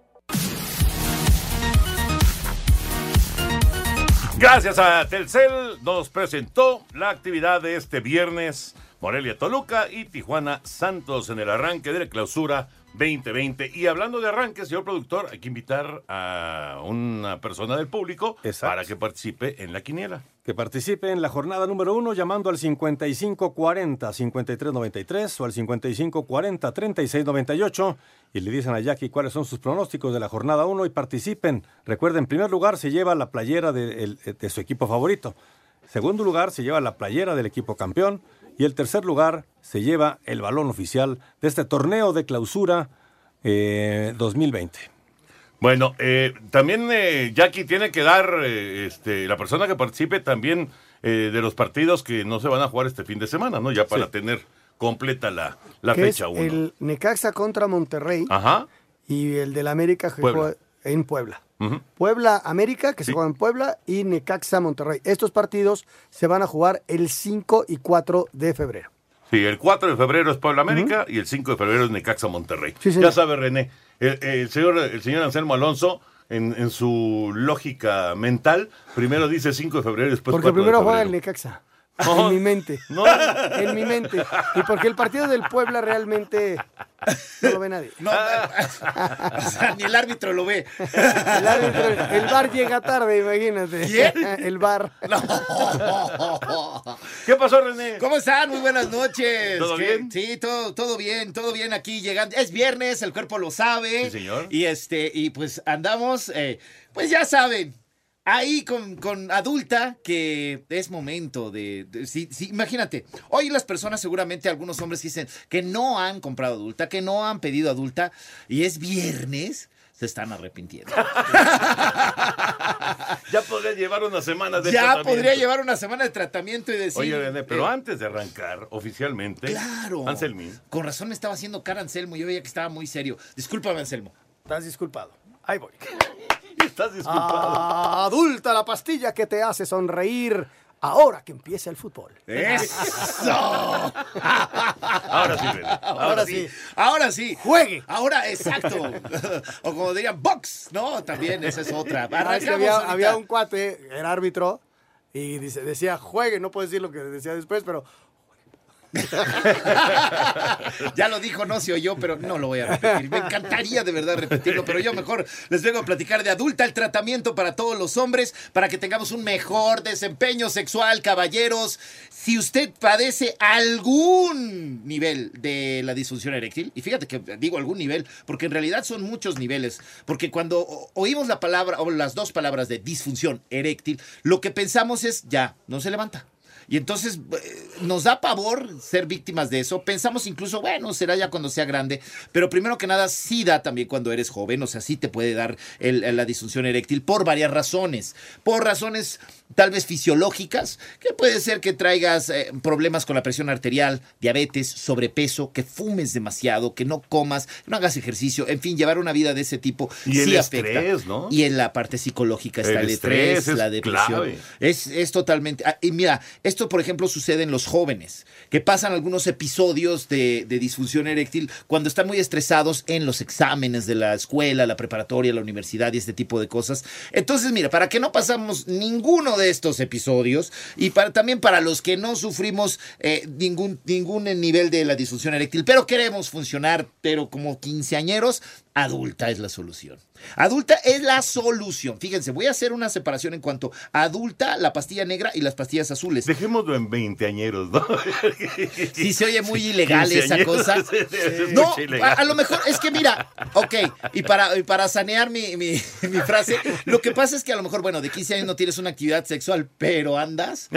Gracias a Telcel nos presentó la actividad de este viernes Morelia Toluca y Tijuana Santos en el arranque de la clausura 2020. Y hablando de arranque, señor productor, hay que invitar a una persona del público Exacto. para que participe en la quiniela. Que participe en la jornada número uno llamando al 5540-5393 o al 5540-3698 y le dicen a Jackie cuáles son sus pronósticos de la jornada uno y participen. Recuerden, en primer lugar se lleva la playera de, de su equipo favorito. Segundo lugar se lleva la playera del equipo campeón. Y el tercer lugar se lleva el balón oficial de este torneo de clausura eh, 2020. Bueno, eh, también eh, Jackie tiene que dar, eh, este, la persona que participe también eh, de los partidos que no se van a jugar este fin de semana, ¿no? Ya para sí. tener completa la, la fecha 1. El Necaxa contra Monterrey Ajá. y el del América Puebla. en Puebla. Uh -huh. Puebla América, que sí. se juega en Puebla, y Necaxa Monterrey. Estos partidos se van a jugar el 5 y 4 de febrero. Sí, el 4 de febrero es Puebla América uh -huh. y el 5 de febrero es Necaxa Monterrey. Sí, ya sabe, René, el, el, señor, el señor Anselmo Alonso, en, en, su lógica mental, primero dice 5 de febrero y después Porque 4 primero de juega el Necaxa. No. En mi mente. No. En mi mente. Y porque el partido del Puebla realmente no lo ve nadie. No, o sea, ni el árbitro lo ve. El, árbitro, el bar llega tarde, imagínate. ¿Quién? El bar. No. ¿Qué pasó, René? ¿Cómo están? Muy buenas noches. ¿Todo bien? Sí, todo, todo bien, todo bien aquí llegando. Es viernes, el cuerpo lo sabe. Sí, señor. Y este, y pues andamos, eh, pues ya saben, ahí con, con, adulta que es momento de, de sí, sí, imagínate, hoy las personas seguramente algunos hombres dicen que no han comprado adulta, que no han pedido adulta y es viernes. se están arrepintiendo. Ya podría llevar unas semanas de ya tratamiento. podría llevar una semana de tratamiento y decir. Oye, René, pero eh, antes de arrancar oficialmente, Claro. Anselmín, Con razón me estaba haciendo cara Anselmo. Yo veía que estaba muy serio. Discúlpame, Anselmo. Estás disculpado. Ahí voy. Estás Ah, Adulta la pastilla que te hace sonreír ahora que empieza el fútbol. ¡Eso! Ahora sí, René. Ahora sí. Ahora sí. Juegue. Ahora, exacto. o como dirían, box, ¿no? También esa es otra. Ah, había, había un cuate, era árbitro, y dice, decía juegue, no puedo decir lo que decía después, pero ya lo dijo, no se oyó, pero no lo voy a repetir. Me encantaría de verdad repetirlo, pero yo mejor les vengo a platicar de adulta el tratamiento para todos los hombres, para que tengamos un mejor desempeño sexual, caballeros. Si usted padece algún nivel de la disfunción eréctil, y fíjate que digo algún nivel, porque en realidad son muchos niveles, porque cuando oímos la palabra o las dos palabras de disfunción eréctil, lo que pensamos es ya, no se levanta. Y entonces eh, nos da pavor ser víctimas de eso. Pensamos incluso, bueno, será ya cuando sea grande. Pero primero que nada, sí da también cuando eres joven. O sea, sí te puede dar el- la disfunción eréctil por varias razones. Por razones tal vez fisiológicas, que puede ser que traigas eh, problemas con la presión arterial, diabetes, sobrepeso, que fumes demasiado, que no comas, no hagas ejercicio. En fin, llevar una vida de ese tipo Y sí el afecta. estrés, ¿no? Y en la parte psicológica está El el, estrés, estrés es la depresión. clave. Es, es totalmente. ah, Y mira, esto, por ejemplo, sucede en los jóvenes, que pasan algunos episodios de, disfunción eréctil cuando están muy estresados en los exámenes de la escuela, la preparatoria, la universidad y este tipo de cosas. Entonces, mira, para que no pasamos ninguno de estos episodios y para, también para los que no sufrimos eh, ningún, ningún nivel de la disfunción eréctil, pero queremos funcionar, pero como quinceañeros, adulta es la solución. Adulta es la solución. Fíjense, voy a hacer una separación en cuanto a adulta, la pastilla negra y las pastillas azules. Dejémoslo en veinteañeros, ¿no? Sí, se oye muy ilegal esa cosa. No, a, lo mejor es que mira, ok, y para, y para sanear mi, mi- mi frase, lo que pasa es que a lo mejor, bueno, de 15 años no tienes una actividad sexual, pero andas.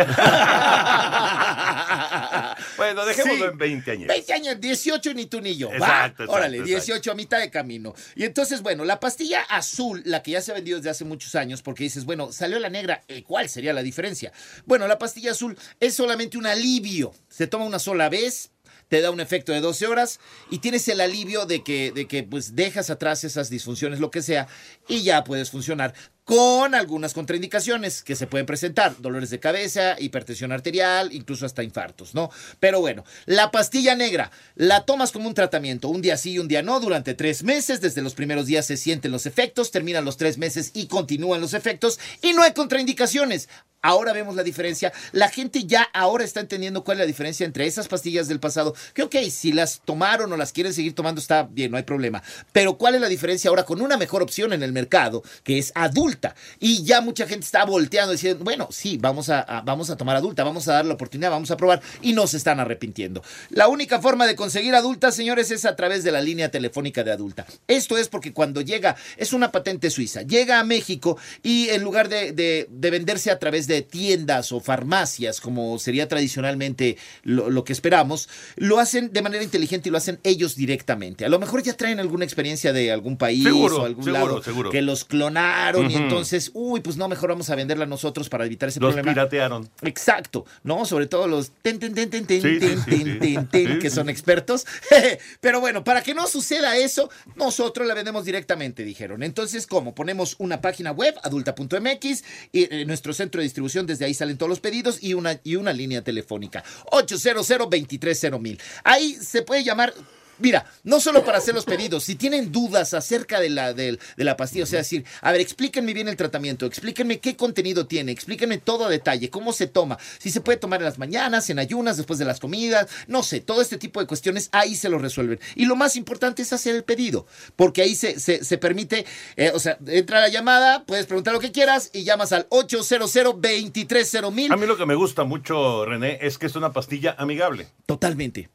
Bueno, dejémoslo Sí. en 20 años. 20 años, 18 ni tú ni yo. Exacto, Va, exacto, Órale, exacto. 18 a mitad de camino. Y entonces, bueno, la pastilla azul, la que ya se ha vendido desde hace muchos años, porque dices, bueno, salió la negra, ¿eh, ¿cuál sería la diferencia? Bueno, la pastilla azul es solamente un alivio. Se toma una sola vez. Te da un efecto de 12 horas y tienes el alivio de que, de que pues dejas atrás esas disfunciones, lo que sea, y ya puedes funcionar con algunas contraindicaciones que se pueden presentar, dolores de cabeza, hipertensión arterial, incluso hasta infartos, ¿no? Pero bueno, la pastilla negra la tomas como un tratamiento, un día sí y un día no, durante tres meses, desde los primeros días se sienten los efectos, terminan los tres meses y continúan los efectos, y no hay contraindicaciones. Ahora vemos la diferencia. La gente ya ahora está entendiendo cuál es la diferencia entre esas pastillas del pasado. Que ok, si las tomaron o las quieren seguir tomando está bien, no hay problema. Pero cuál es la diferencia ahora con una mejor opción en el mercado, que es adulta. Y ya mucha gente está volteando diciendo, bueno, sí, vamos a, vamos a tomar adulta, vamos a dar la oportunidad, vamos a probar. Y no se están arrepintiendo. La única forma de conseguir adulta, señores, es a través de la línea telefónica de adulta. Esto es porque cuando llega, es una patente suiza, llega a México y en lugar de, de- de venderse a través de tiendas o farmacias, como sería tradicionalmente lo, lo que esperamos, lo hacen de manera inteligente y lo hacen ellos directamente. A lo mejor ya traen alguna experiencia de algún país Seguro, o algún seguro, lado seguro. que los clonaron y entonces, uy, pues no, mejor vamos a venderla nosotros para evitar ese Los problema. piratearon. Exacto, ¿no? Sobre todo los ten, ten, ten, ten, ten, Sí, sí, ten, sí, ten, sí. ten, ten, Sí, que son expertos. Pero bueno, para que no suceda eso, nosotros la vendemos directamente, dijeron. Entonces, ¿cómo? Ponemos una página web, adulta.mx, y eh, nuestro centro de distribución, desde ahí salen todos los pedidos y una, y una línea telefónica. 800 230 mil. Ahí se puede llamar Mira, no solo para hacer los pedidos, si tienen dudas acerca de la, de, la pastilla, o sea, decir, a ver, explíquenme bien el tratamiento, explíquenme qué contenido tiene, explíquenme todo a detalle, cómo se toma, si se puede tomar en las mañanas, en ayunas, después de las comidas, no sé, todo este tipo de cuestiones, ahí se lo resuelven. Y lo más importante es hacer el pedido, porque ahí se, se, se permite, eh, o sea, entra la llamada, puedes preguntar lo que quieras y llamas al 800 230 mil. A mí lo que me gusta mucho, René, es que es una pastilla amigable. Totalmente.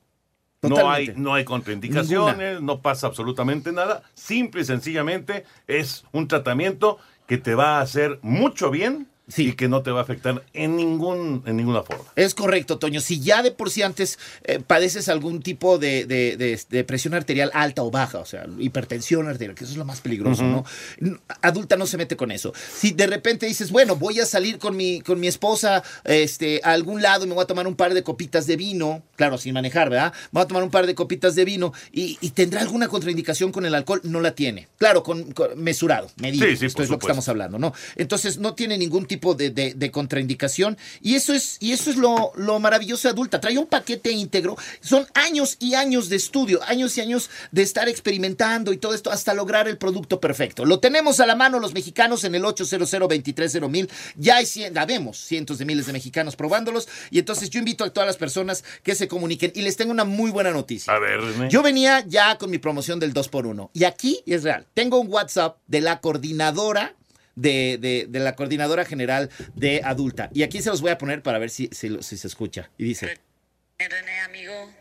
No hay, no hay contraindicaciones, no pasa absolutamente nada. Simple y sencillamente es un tratamiento que te va a hacer mucho bien y que no te va a afectar en, ningún, en ninguna forma. Es correcto, Toño. Si ya de por sí antes eh, padeces algún tipo de, de- de- de presión arterial alta o baja, o sea, hipertensión arterial, que eso es lo más peligroso. ¿no? Adulta no se mete con eso. Si de repente dices, bueno, voy a salir con mi, con mi esposa este, a algún lado y me voy a tomar un par de copitas de vino, claro, sin manejar, ¿verdad? Me voy a tomar un par de copitas de vino y, y tendrá alguna contraindicación con el alcohol, no la tiene. Claro, con, con- mesurado, medido. Sí, sí, Esto es lo que estamos hablando, ¿no? Entonces no tiene ningún tipo de, de- de contraindicación y eso es, y eso es lo, lo maravilloso de adulta. Trae un paquete íntegro. Son años y años de estudio, años y años de estar experimentando y todo esto hasta lograr el producto perfecto. Lo tenemos a la mano los mexicanos en el 800 230 mil. Ya hay cien, ya vemos cientos de miles de mexicanos probándolos y entonces yo invito a todas las personas que se comuniquen y les tengo una muy buena noticia. A ver. Yo venía ya con mi promoción del 2x1 y aquí es real. Tengo un WhatsApp de la coordinadora de, de- de la coordinadora general de adulta. Y aquí se los voy a poner para ver si, si, se escucha. Y dice,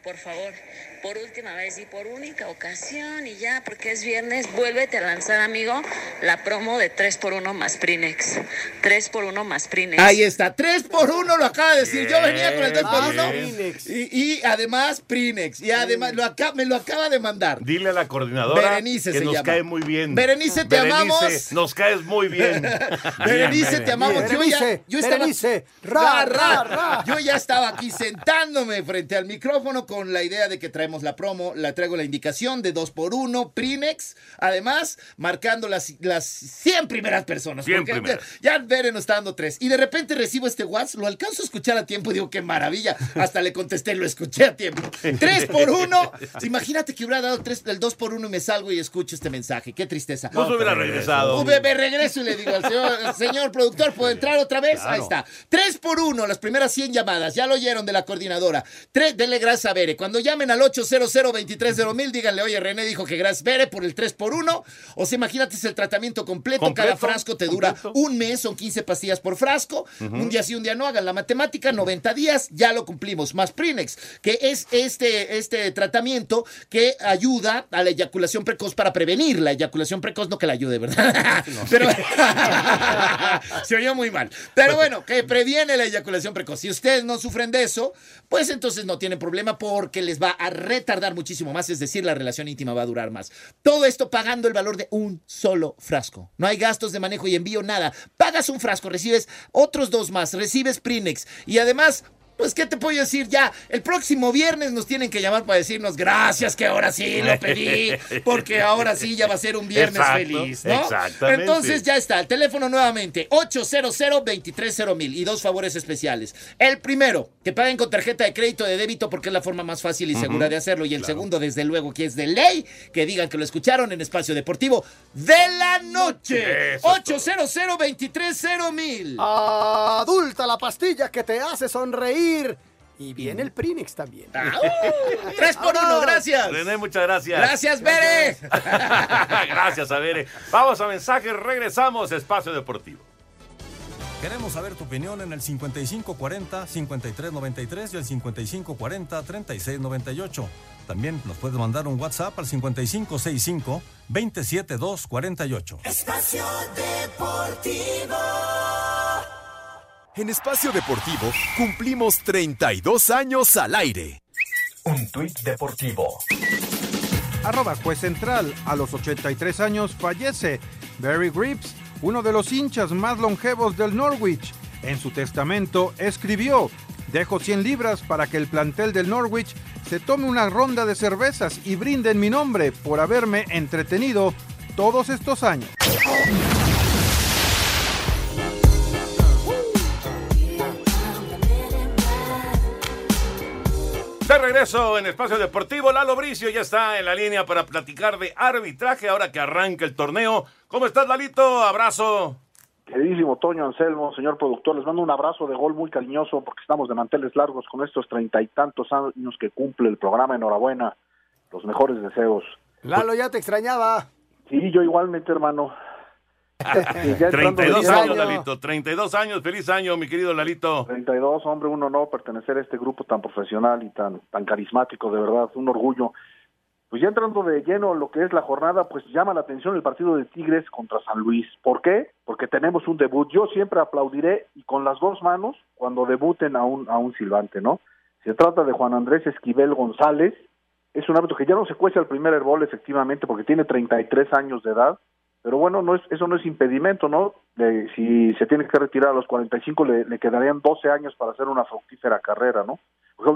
por favor, por última vez y por única ocasión y ya, porque es viernes, vuélvete a lanzar, amigo, la promo de 3x1 más Prinex. 3x1 más Prinex. ahí está, 3x1 lo acaba de decir. Yo venía con el 2x1 Bien. y, y además Prinex. Y además lo acá, me lo acaba de mandar. Dile a la coordinadora Berenice que se nos llama. cae muy bien. Berenice, te Berenice, amamos. Nos caes muy bien. Berenice, te amamos. Yo, ya, Berenice, yo estaba, Berenice, ra, ra, ra. Yo ya estaba aquí sentándome frente al micrófono con la idea de que traemos la promo, la traigo la indicación de 2 por 1 Prinex, además marcando las, las 100 primeras personas. 100 porque primeras. Ya Beren nos está dando 3. Y de repente recibo este WhatsApp, lo alcanzo a escuchar a tiempo y digo, qué maravilla. Hasta le contesté, lo escuché a tiempo. 3 por 1. Imagínate que hubiera dado tres- el 2 por 1 y me salgo y escucho este mensaje. Qué tristeza. Pues hubiera regresado. Me, regreso y le digo al señor, señor productor, ¿puedo entrar otra vez? Ahí está. Tres por uno, las primeras 100 llamadas. Ya lo oyeron de la coordinadora. Tres, denle gracias a Bere. Cuando llamen al 800 mil díganle, oye, René dijo que gracias Bere por el 3 por 1 O sea, imagínate, es el tratamiento completo. Completo, Cada frasco te dura un mes, son 15 pastillas por frasco. Un día sí, un día no. Hagan la matemática, 90 días, ya lo cumplimos. Más Prinex, que es este, este tratamiento que ayuda a la eyaculación precoz para prevenir la eyaculación precoz, no que la ayude, ¿verdad? Pero se oyó muy mal. Pero bueno, que previene la eyaculación precoz. Si ustedes no sufren de eso, pues entonces no tienen problema porque les va a retardar muchísimo más, es decir, la relación íntima va a durar más. Todo esto pagando el valor de un solo frasco. No hay gastos de manejo y envío, nada. Pagas un frasco, recibes otros dos más, recibes Prinex y además pues, ¿qué te puedo decir? Ya, el próximo viernes nos tienen que llamar para decirnos gracias, que ahora sí lo pedí, porque ahora sí ya va a ser un viernes Exacto, feliz, ¿no? exactamente. Entonces ya está, el teléfono nuevamente, 800 230 mil y dos favores especiales. El primero, que paguen con tarjeta de crédito de débito porque es la forma más fácil y segura de hacerlo. Y el segundo, desde luego, que es de ley, que digan que lo escucharon en Espacio Deportivo de la noche. Eso es 800 230 mil. Adulta la pastilla que te hace sonreír. Y viene el Prinix también. Tres por uno, gracias. René, muchas gracias. Gracias, Bere. gracias a Bere. Vamos a mensajes, regresamos a Espacio Deportivo. Queremos saber tu opinión en el 5540-5393 y el 5540-3698. También nos puedes mandar un WhatsApp al 5565-27248. Espacio Deportivo. En Espacio Deportivo cumplimos 32 años al aire. Un tuit deportivo. Arroba juez central. A los 83 años fallece Barry Grips, uno de los hinchas más longevos del Norwich. En su testamento escribió, dejo 100 libras para que el plantel del Norwich se tome una ronda de cervezas y brinde en mi nombre por haberme entretenido todos estos años. Regreso en Espacio Deportivo, Lalo Bricio ya está en la línea para platicar de arbitraje ahora que arranca el torneo. ¿Cómo estás, Lalito? Abrazo. Queridísimo Toño Anselmo, señor productor, les mando un abrazo de gol muy cariñoso porque estamos de manteles largos con estos treinta y tantos años que cumple el programa. Enhorabuena, los mejores deseos. Lalo, ya te extrañaba. Sí, yo igualmente, hermano. Y ya entrando 32 de años, Lalito. 32 años. Feliz año, mi querido Lalito. 32, hombre, un honor pertenecer a este grupo tan profesional y tan, tan carismático, de verdad, un orgullo. Pues ya entrando de lleno en lo que es la jornada, pues llama la atención el partido de Tigres contra San Luis. ¿Por qué? Porque tenemos un debut. Yo siempre aplaudiré y con las dos manos cuando debuten a un, a un silbante, ¿no? Se trata de Juan Andrés Esquivel González. Es un árbitro que ya no se cuesta el primer herbol, efectivamente, porque tiene 33 años de edad. Pero bueno, no es, eso no es impedimento, ¿no? De- si se tiene que retirar a los 45, le, le quedarían 12 años para hacer una fructífera carrera, ¿no?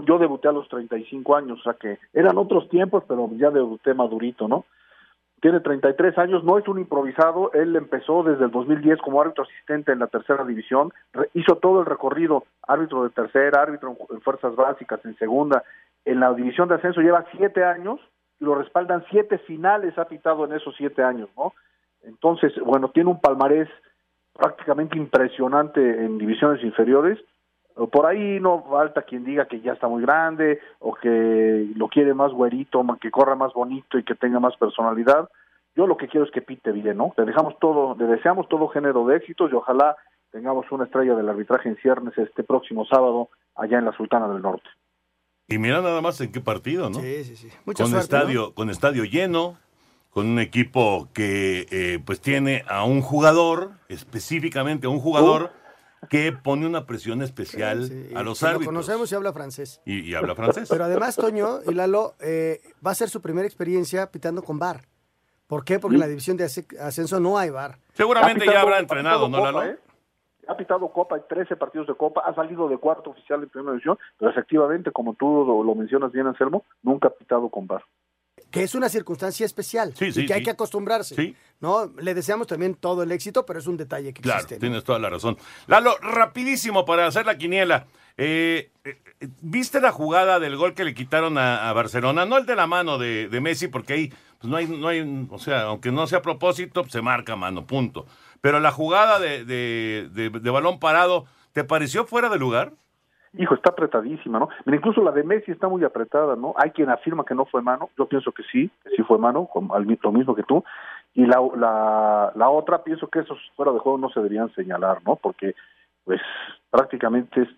Yo debuté a los 35 años, o sea que eran otros tiempos, pero ya debuté madurito, ¿no? Tiene 33 años, no es un improvisado, él empezó desde el 2010 como árbitro asistente en la tercera división, re- hizo todo el recorrido, árbitro de tercera, árbitro en, en fuerzas básicas, en segunda, en la división de ascenso lleva siete años y lo respaldan siete finales, ha pitado en esos siete años, ¿no? Entonces, bueno, tiene un palmarés prácticamente impresionante en divisiones inferiores. Por ahí no falta quien diga que ya está muy grande o que lo quiere más güerito, que corra más bonito y que tenga más personalidad. Yo lo que quiero es que pite bien, ¿no? Le dejamos todo, le deseamos todo género de éxitos y ojalá tengamos una estrella del arbitraje en ciernes este próximo sábado allá en la Sultana del Norte. Y mira nada más en qué partido, ¿no? Sí, sí, sí. Mucha con suerte, estadio, con estadio lleno, con un equipo que eh, pues tiene a un jugador, específicamente a un jugador que pone una presión especial a los Que Lo árbitros. conocemos y habla francés. Y, y habla francés. Pero además, Toño y Lalo, eh, va a ser su primera experiencia pitando con bar. ¿Por qué? Porque en la división de asc- ascenso no hay bar. Seguramente Ha ya habrá ha entrenado, ¿no, Copa, Lalo? ¿eh? Ha pitado Copa, hay 13 partidos de Copa, ha salido de cuarto oficial en primera división, pero efectivamente, como tú lo, lo mencionas bien, Anselmo, nunca ha pitado con VAR. Que es una circunstancia especial Sí, sí, y que hay sí. que acostumbrarse. Sí. ¿no? Le deseamos también todo el éxito, pero es un detalle que Claro, existe. ¿no? tienes toda la razón. Lalo, rapidísimo para hacer la quiniela. Eh, eh, eh, ¿Viste la jugada del gol que le quitaron a, a Barcelona? No el de la mano de, de Messi, porque ahí pues no hay, no hay, o sea, aunque no sea a propósito, pues, se marca mano, punto. Pero la jugada de, de- de- de balón parado, ¿te pareció fuera de lugar? Hijo, está apretadísima, ¿no? Incluso la de Messi está muy apretada, ¿no? Hay quien afirma que no fue mano, yo pienso que sí, que sí fue mano, al lo mismo que tú, y la, la, la otra pienso que esos fuera de juego no se deberían señalar, ¿no? Porque, pues, prácticamente es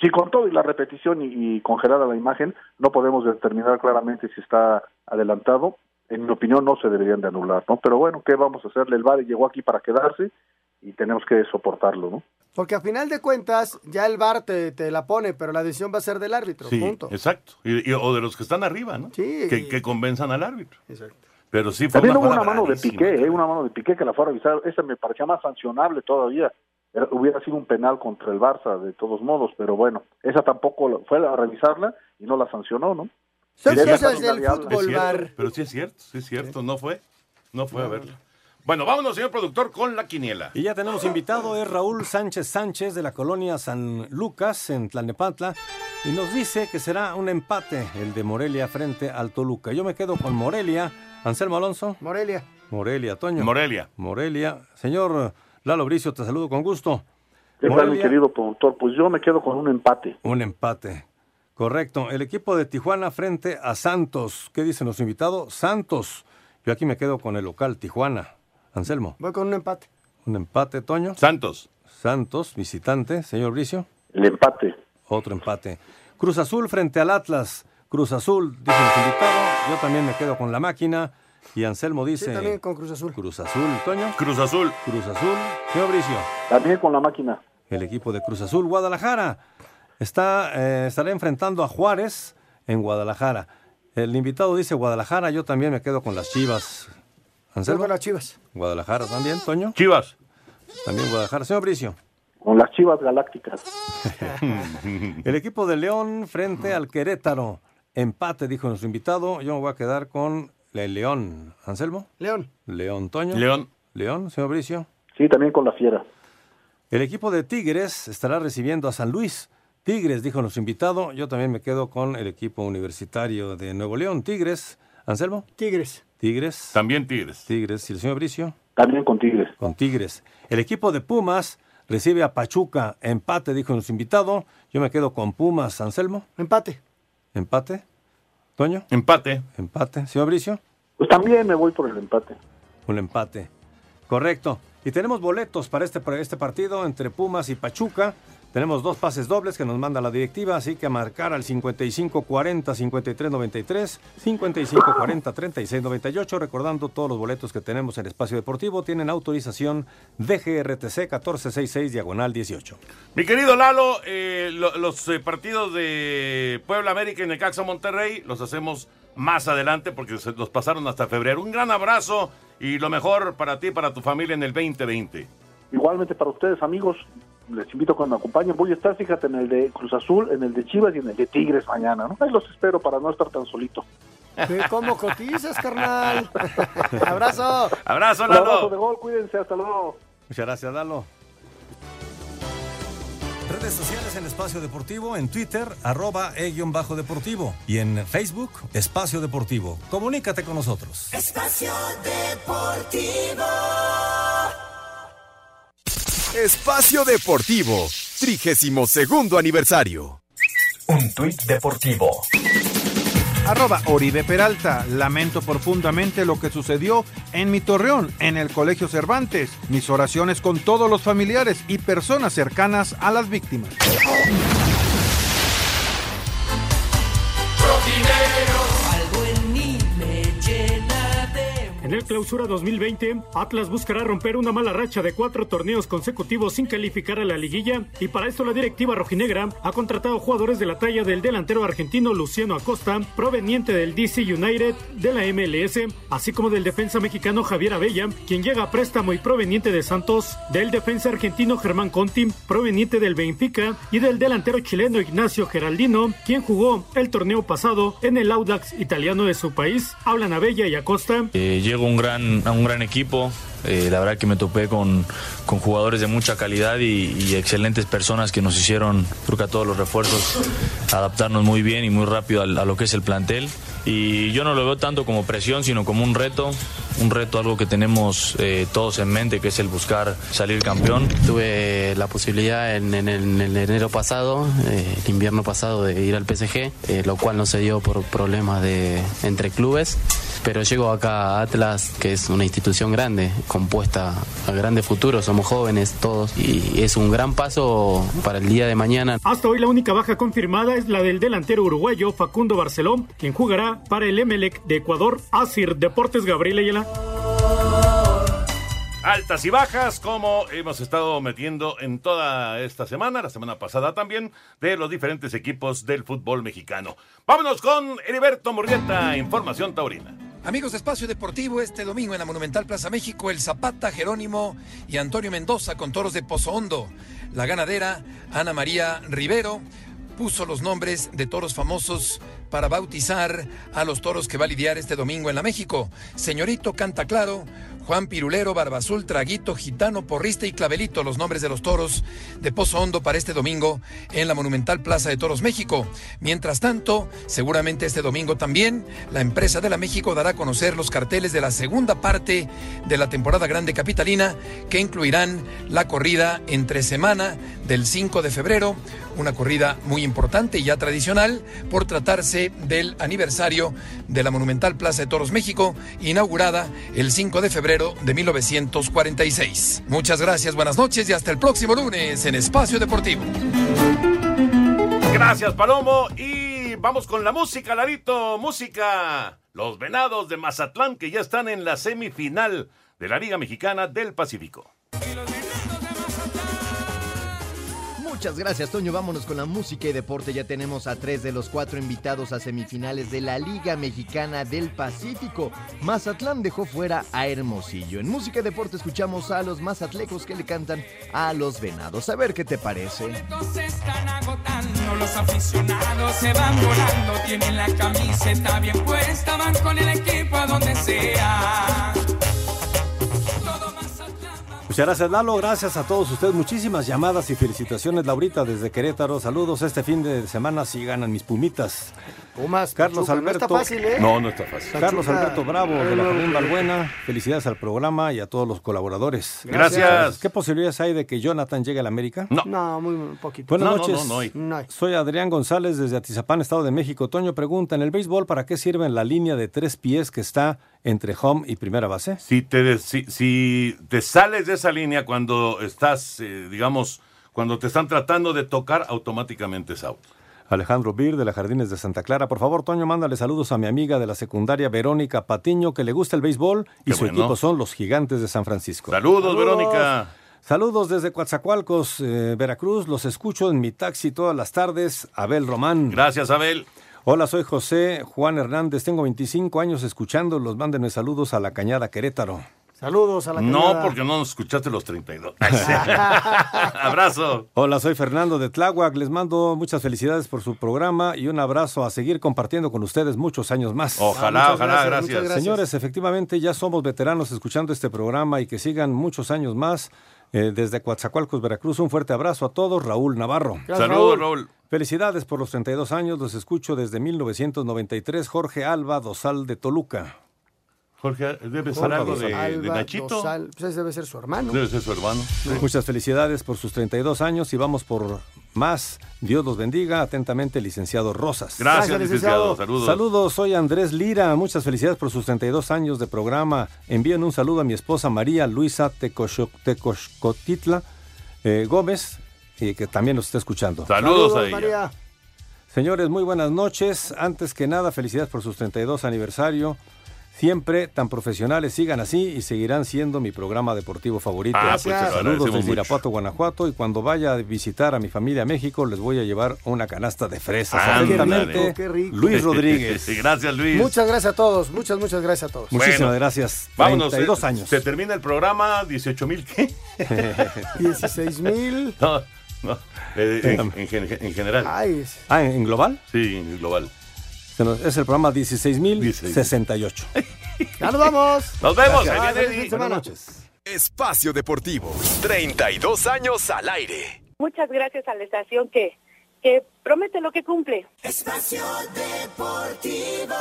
si con todo y la repetición y, y congelada la imagen no podemos determinar claramente si está adelantado, en mi opinión no se deberían de anular, ¿no? Pero bueno, ¿qué vamos a hacerle? El VAR llegó aquí para quedarse y tenemos que soportarlo, ¿no? Porque a final de cuentas, ya el bar te, te la pone, pero la decisión va a ser del árbitro. Sí, punto. exacto. Y- y- o de los que están arriba, ¿no? Sí. Que, que convenzan al árbitro. Exacto. Pero sí fue También una hubo una mano de. Piqué, ¿eh? una mano de Piqué que la fue a revisar. Esa me parecía más sancionable todavía. Era- hubiera sido un penal contra el Barça, de todos modos, pero bueno, esa tampoco fue a revisarla y no la sancionó, ¿no? Son cosas del variable. fútbol, Es cierto, Bar. Pero sí es cierto, sí es cierto, no fue. No fue a verla. Bueno, vámonos, señor productor, con la quiniela. Y ya tenemos invitado, es Raúl Sánchez Sánchez de la colonia San Lucas en Tlalnepantla y nos dice que será un empate el de Morelia frente al Toluca. Yo me quedo con Morelia. Anselmo Alonso. Morelia. Morelia, Toño. Morelia. Morelia. Señor Lalo Bricio, te saludo con gusto. ¿Qué tal, mi querido productor? Pues yo me quedo con un empate. un empate. Correcto. El equipo de Tijuana frente a Santos. ¿Qué dicen los invitados? Santos. Yo aquí me quedo con el local Tijuana. Anselmo. Voy con un empate. Un empate, Toño. Santos. Santos, visitante. Señor Bricio. El empate. Otro empate. Cruz Azul frente al Atlas. Cruz Azul, dicen los invitados. Yo también me quedo con la máquina. Y Anselmo Sí, dice. también con Cruz Azul. Cruz Azul, Toño. Cruz Azul. Cruz Azul. Señor Bricio. También con la máquina. El equipo de Cruz Azul, Guadalajara. Está, eh, estará enfrentando a Juárez en Guadalajara. El invitado dice Guadalajara, yo también me quedo con las Chivas. Anselmo. con las chivas. Guadalajara también, Toño. Chivas. También Guadalajara. Señor Bricio. Con las Chivas Galácticas. El equipo de León frente al Querétaro. Empate, dijo nuestro invitado. Yo me voy a quedar con el León. Anselmo. León. León, Toño. León. León, señor Bricio. Sí, también con la Fiera. El equipo de Tigres estará recibiendo a San Luis. Tigres, dijo nuestro invitado. Yo también me quedo con el equipo universitario de Nuevo León. Tigres. Anselmo. Tigres. Tigres. También Tigres. Tigres. ¿Y el señor Bricio? También con Tigres. Con Tigres. El equipo de Pumas recibe a Pachuca. Empate, dijo nuestro invitado. Yo me quedo con Pumas. Anselmo. Empate. Empate. Toño. Empate. Empate. Señor Bricio. Pues también me voy por el empate. Un empate. Correcto. Y tenemos boletos para este, para este partido entre Pumas y Pachuca. Tenemos dos pases dobles que nos manda la directiva, así que a marcar al 5540-5393, 5540-3698, recordando todos los boletos que tenemos en Espacio Deportivo, tienen autorización DGRTC 1466 diagonal 18. Mi querido Lalo, eh, lo- los eh, partidos de Puebla América y Necaxa Monterrey los hacemos más adelante porque se los pasaron hasta febrero. Un gran abrazo y lo mejor para ti y para tu familia en el 2020. Igualmente para ustedes, amigos, les invito me acompañen. Voy a estar, fíjate, en el de Cruz Azul, en el de Chivas y en el de Tigres mañana, ¿no? Ahí los espero para no estar tan solito. ¿Cómo cotizas, carnal? Abrazo. Abrazo, Un abrazo Lalo. de gol, cuídense, hasta luego. Muchas gracias, Lalo. Redes sociales en Espacio Deportivo, en Twitter, arroba e-bajo deportivo. Y en Facebook, Espacio Deportivo. Comunícate con nosotros. Espacio Deportivo. Espacio Deportivo, 32 aniversario. Un tuit deportivo. Arroba Oribe Peralta. Lamento profundamente lo que sucedió en mi torreón, en el Colegio Cervantes. Mis oraciones con todos los familiares y personas cercanas a las víctimas. En el clausura 2020, Atlas buscará romper una mala racha de cuatro torneos consecutivos sin calificar a la liguilla y para esto la directiva rojinegra ha contratado jugadores de la talla del delantero argentino Luciano Acosta, proveniente del DC United de la MLS, así como del defensa mexicano Javier Abella, quien llega a préstamo y proveniente de Santos, del defensa argentino Germán Conti, proveniente del Benfica, y del delantero chileno Ignacio Geraldino, quien jugó el torneo pasado en el Audax italiano de su país. Hablan Abella y Acosta. Eh, un gran, un gran equipo. eh, la verdad que me topé con, con jugadores de mucha calidad y, excelentes personas que nos hicieron, creo que a todos los refuerzos, adaptarnos muy bien y muy rápido a, lo que es el plantel. Y yo no lo veo tanto como presión, sino como un reto, un reto, algo que tenemos eh, todos en mente, que es el buscar salir campeón. Tuve la posibilidad en, en en el enero pasado, eh, el invierno pasado, de ir al PSG, eh, lo cual no se dio por problemas de, entre clubes. Pero llego acá a Atlas, que es una institución grande, compuesta a grande futuro, somos jóvenes todos, y es un gran paso para el día de mañana. Hasta hoy la única baja confirmada es la del delantero uruguayo Facundo Barceló, quien jugará para el Emelec de Ecuador. Asir Deportes Gabriel Ayala. Altas y bajas, como hemos estado metiendo en toda esta semana, la semana pasada también, de los diferentes equipos del fútbol mexicano. Vámonos con Heriberto Murrieta, Información Taurina. Amigos de Espacio Deportivo, este domingo en la Monumental Plaza México, el Zapata, Jerónimo y Antonio Mendoza con toros de Pozo Hondo. La ganadera, Ana María Rivero, puso los nombres de toros famosos para bautizar a los toros que va a lidiar este domingo en la México. Señorito Canta Claro, Juan Pirulero, Barbazul, Traguito, Gitano, Porrista y Clavelito, los nombres de los toros de Pozo Hondo para este domingo en la Monumental Plaza de Toros México. Mientras tanto, seguramente este domingo también, la empresa de la México dará a conocer los carteles de la segunda parte de la temporada grande capitalina que incluirán la corrida entre semana del 5 de febrero, una corrida muy importante y ya tradicional por tratarse del aniversario de la Monumental Plaza de Toros México, inaugurada el 5 de febrero de 1946. Muchas gracias, buenas noches y hasta el próximo lunes en Espacio Deportivo. Gracias, Palomo. Y vamos con la música, Larito. Música. Los venados de Mazatlán que ya están en la semifinal de la Liga Mexicana del Pacífico. Muchas gracias, Toño. Vámonos con la música y deporte. Ya tenemos a tres de los cuatro invitados a semifinales de la Liga Mexicana del Pacífico. Mazatlán dejó fuera a Hermosillo. En música y deporte escuchamos a los mazatlecos que le cantan a los venados. A ver qué te parece. Se están agotando, los aficionados se van volando, tienen la camiseta bien puesta, van con el equipo a donde sea. Muchas gracias, Lalo. Gracias a todos ustedes. Muchísimas llamadas y felicitaciones, Laurita, desde Querétaro. Saludos. Este fin de semana sí ganan mis pumitas. Pumas, Carlos Pachuca, no Alberto. está fácil, ¿eh? No, no está fácil. Carlos Alberto Bravo, de la no, Balbuena. Felicidades al programa y a todos los colaboradores. Gracias. ¿Qué posibilidades hay de que Jonathan llegue a la América? No. No, muy, muy poquito. Buenas No, no, noches. no, no hay. No hay. Soy Adrián González desde Atizapán, Estado de México. Toño pregunta, ¿en el béisbol para qué sirve la línea de tres pies que está entre home y primera base. Si te, si, si te sales de esa línea cuando estás, eh, digamos, cuando te están tratando de tocar, automáticamente es out. Alejandro Bir de la Jardines de Santa Clara. Por favor, Toño, mándale saludos a mi amiga de la secundaria Verónica Patiño, que le gusta el béisbol y Qué su bueno. equipo son los Gigantes de San Francisco. Saludos, Verónica. Saludos desde Coatzacoalcos, eh, Veracruz. Los escucho en mi taxi todas las tardes. Abel Román. Gracias, Abel. Hola, soy José Juan Hernández. Tengo 25 años escuchándolos. Mándenme saludos a la Cañada Querétaro. Saludos a la No, cañada. porque no nos escuchaste los 32. Abrazo. Hola, soy Fernando de Tláhuac. Les mando muchas felicidades por su programa y un abrazo a seguir compartiendo con ustedes muchos años más. Ojalá, Ah, ojalá, gracias, gracias. muchas gracias. Señores, efectivamente ya somos veteranos escuchando este programa y que sigan muchos años más. Eh, desde Coatzacoalcos, Veracruz, un fuerte abrazo a todos. Raúl Navarro. Gracias, Saludos, Raúl. Raúl. Felicidades por los 32 años. Los escucho desde 1993. Jorge Alba Dosal de Toluca. Jorge, debe ser algo de, de Nachito. Dosal, pues ese debe ser su hermano. Debe ser su hermano. Muchas felicidades por sus 32 años y vamos por más. Dios los bendiga. Atentamente, licenciado Rosas. Gracias, Gracias, licenciado. licenciado. Saludos. Saludos, soy Andrés Lira. Muchas felicidades por sus 32 años de programa. Envíen un saludo a mi esposa María Luisa Tecoscotitla eh, Gómez, y que también nos está escuchando. Saludos, a ella. María. Señores, muy buenas noches. Antes que nada, felicidades por sus 32 aniversario. Siempre tan profesionales, sigan así y seguirán siendo mi programa deportivo favorito. Ah, pues, Saludos desde. Irapuato, Guanajuato. Y cuando vaya a visitar a mi familia a México, les voy a llevar una canasta de fresas. Rico. Luis Rodríguez. Sí, gracias, Luis. Muchas gracias a todos, muchas, muchas gracias a todos. Muchísimas Bueno, gracias. Vámonos. 32 eh, años. Se termina el programa, 18 mil, ¿qué? 16 mil. No, no. eh, en, en gen- en general. Ay, es- Ah, ¿en global? Sí, en global. Es el programa 16.068. ya nos vamos. Nos vemos. Gracias. Buenas noches. Espacio Deportivo. 32 años al aire. Muchas gracias a la estación que, que promete lo que cumple. Espacio Deportivo.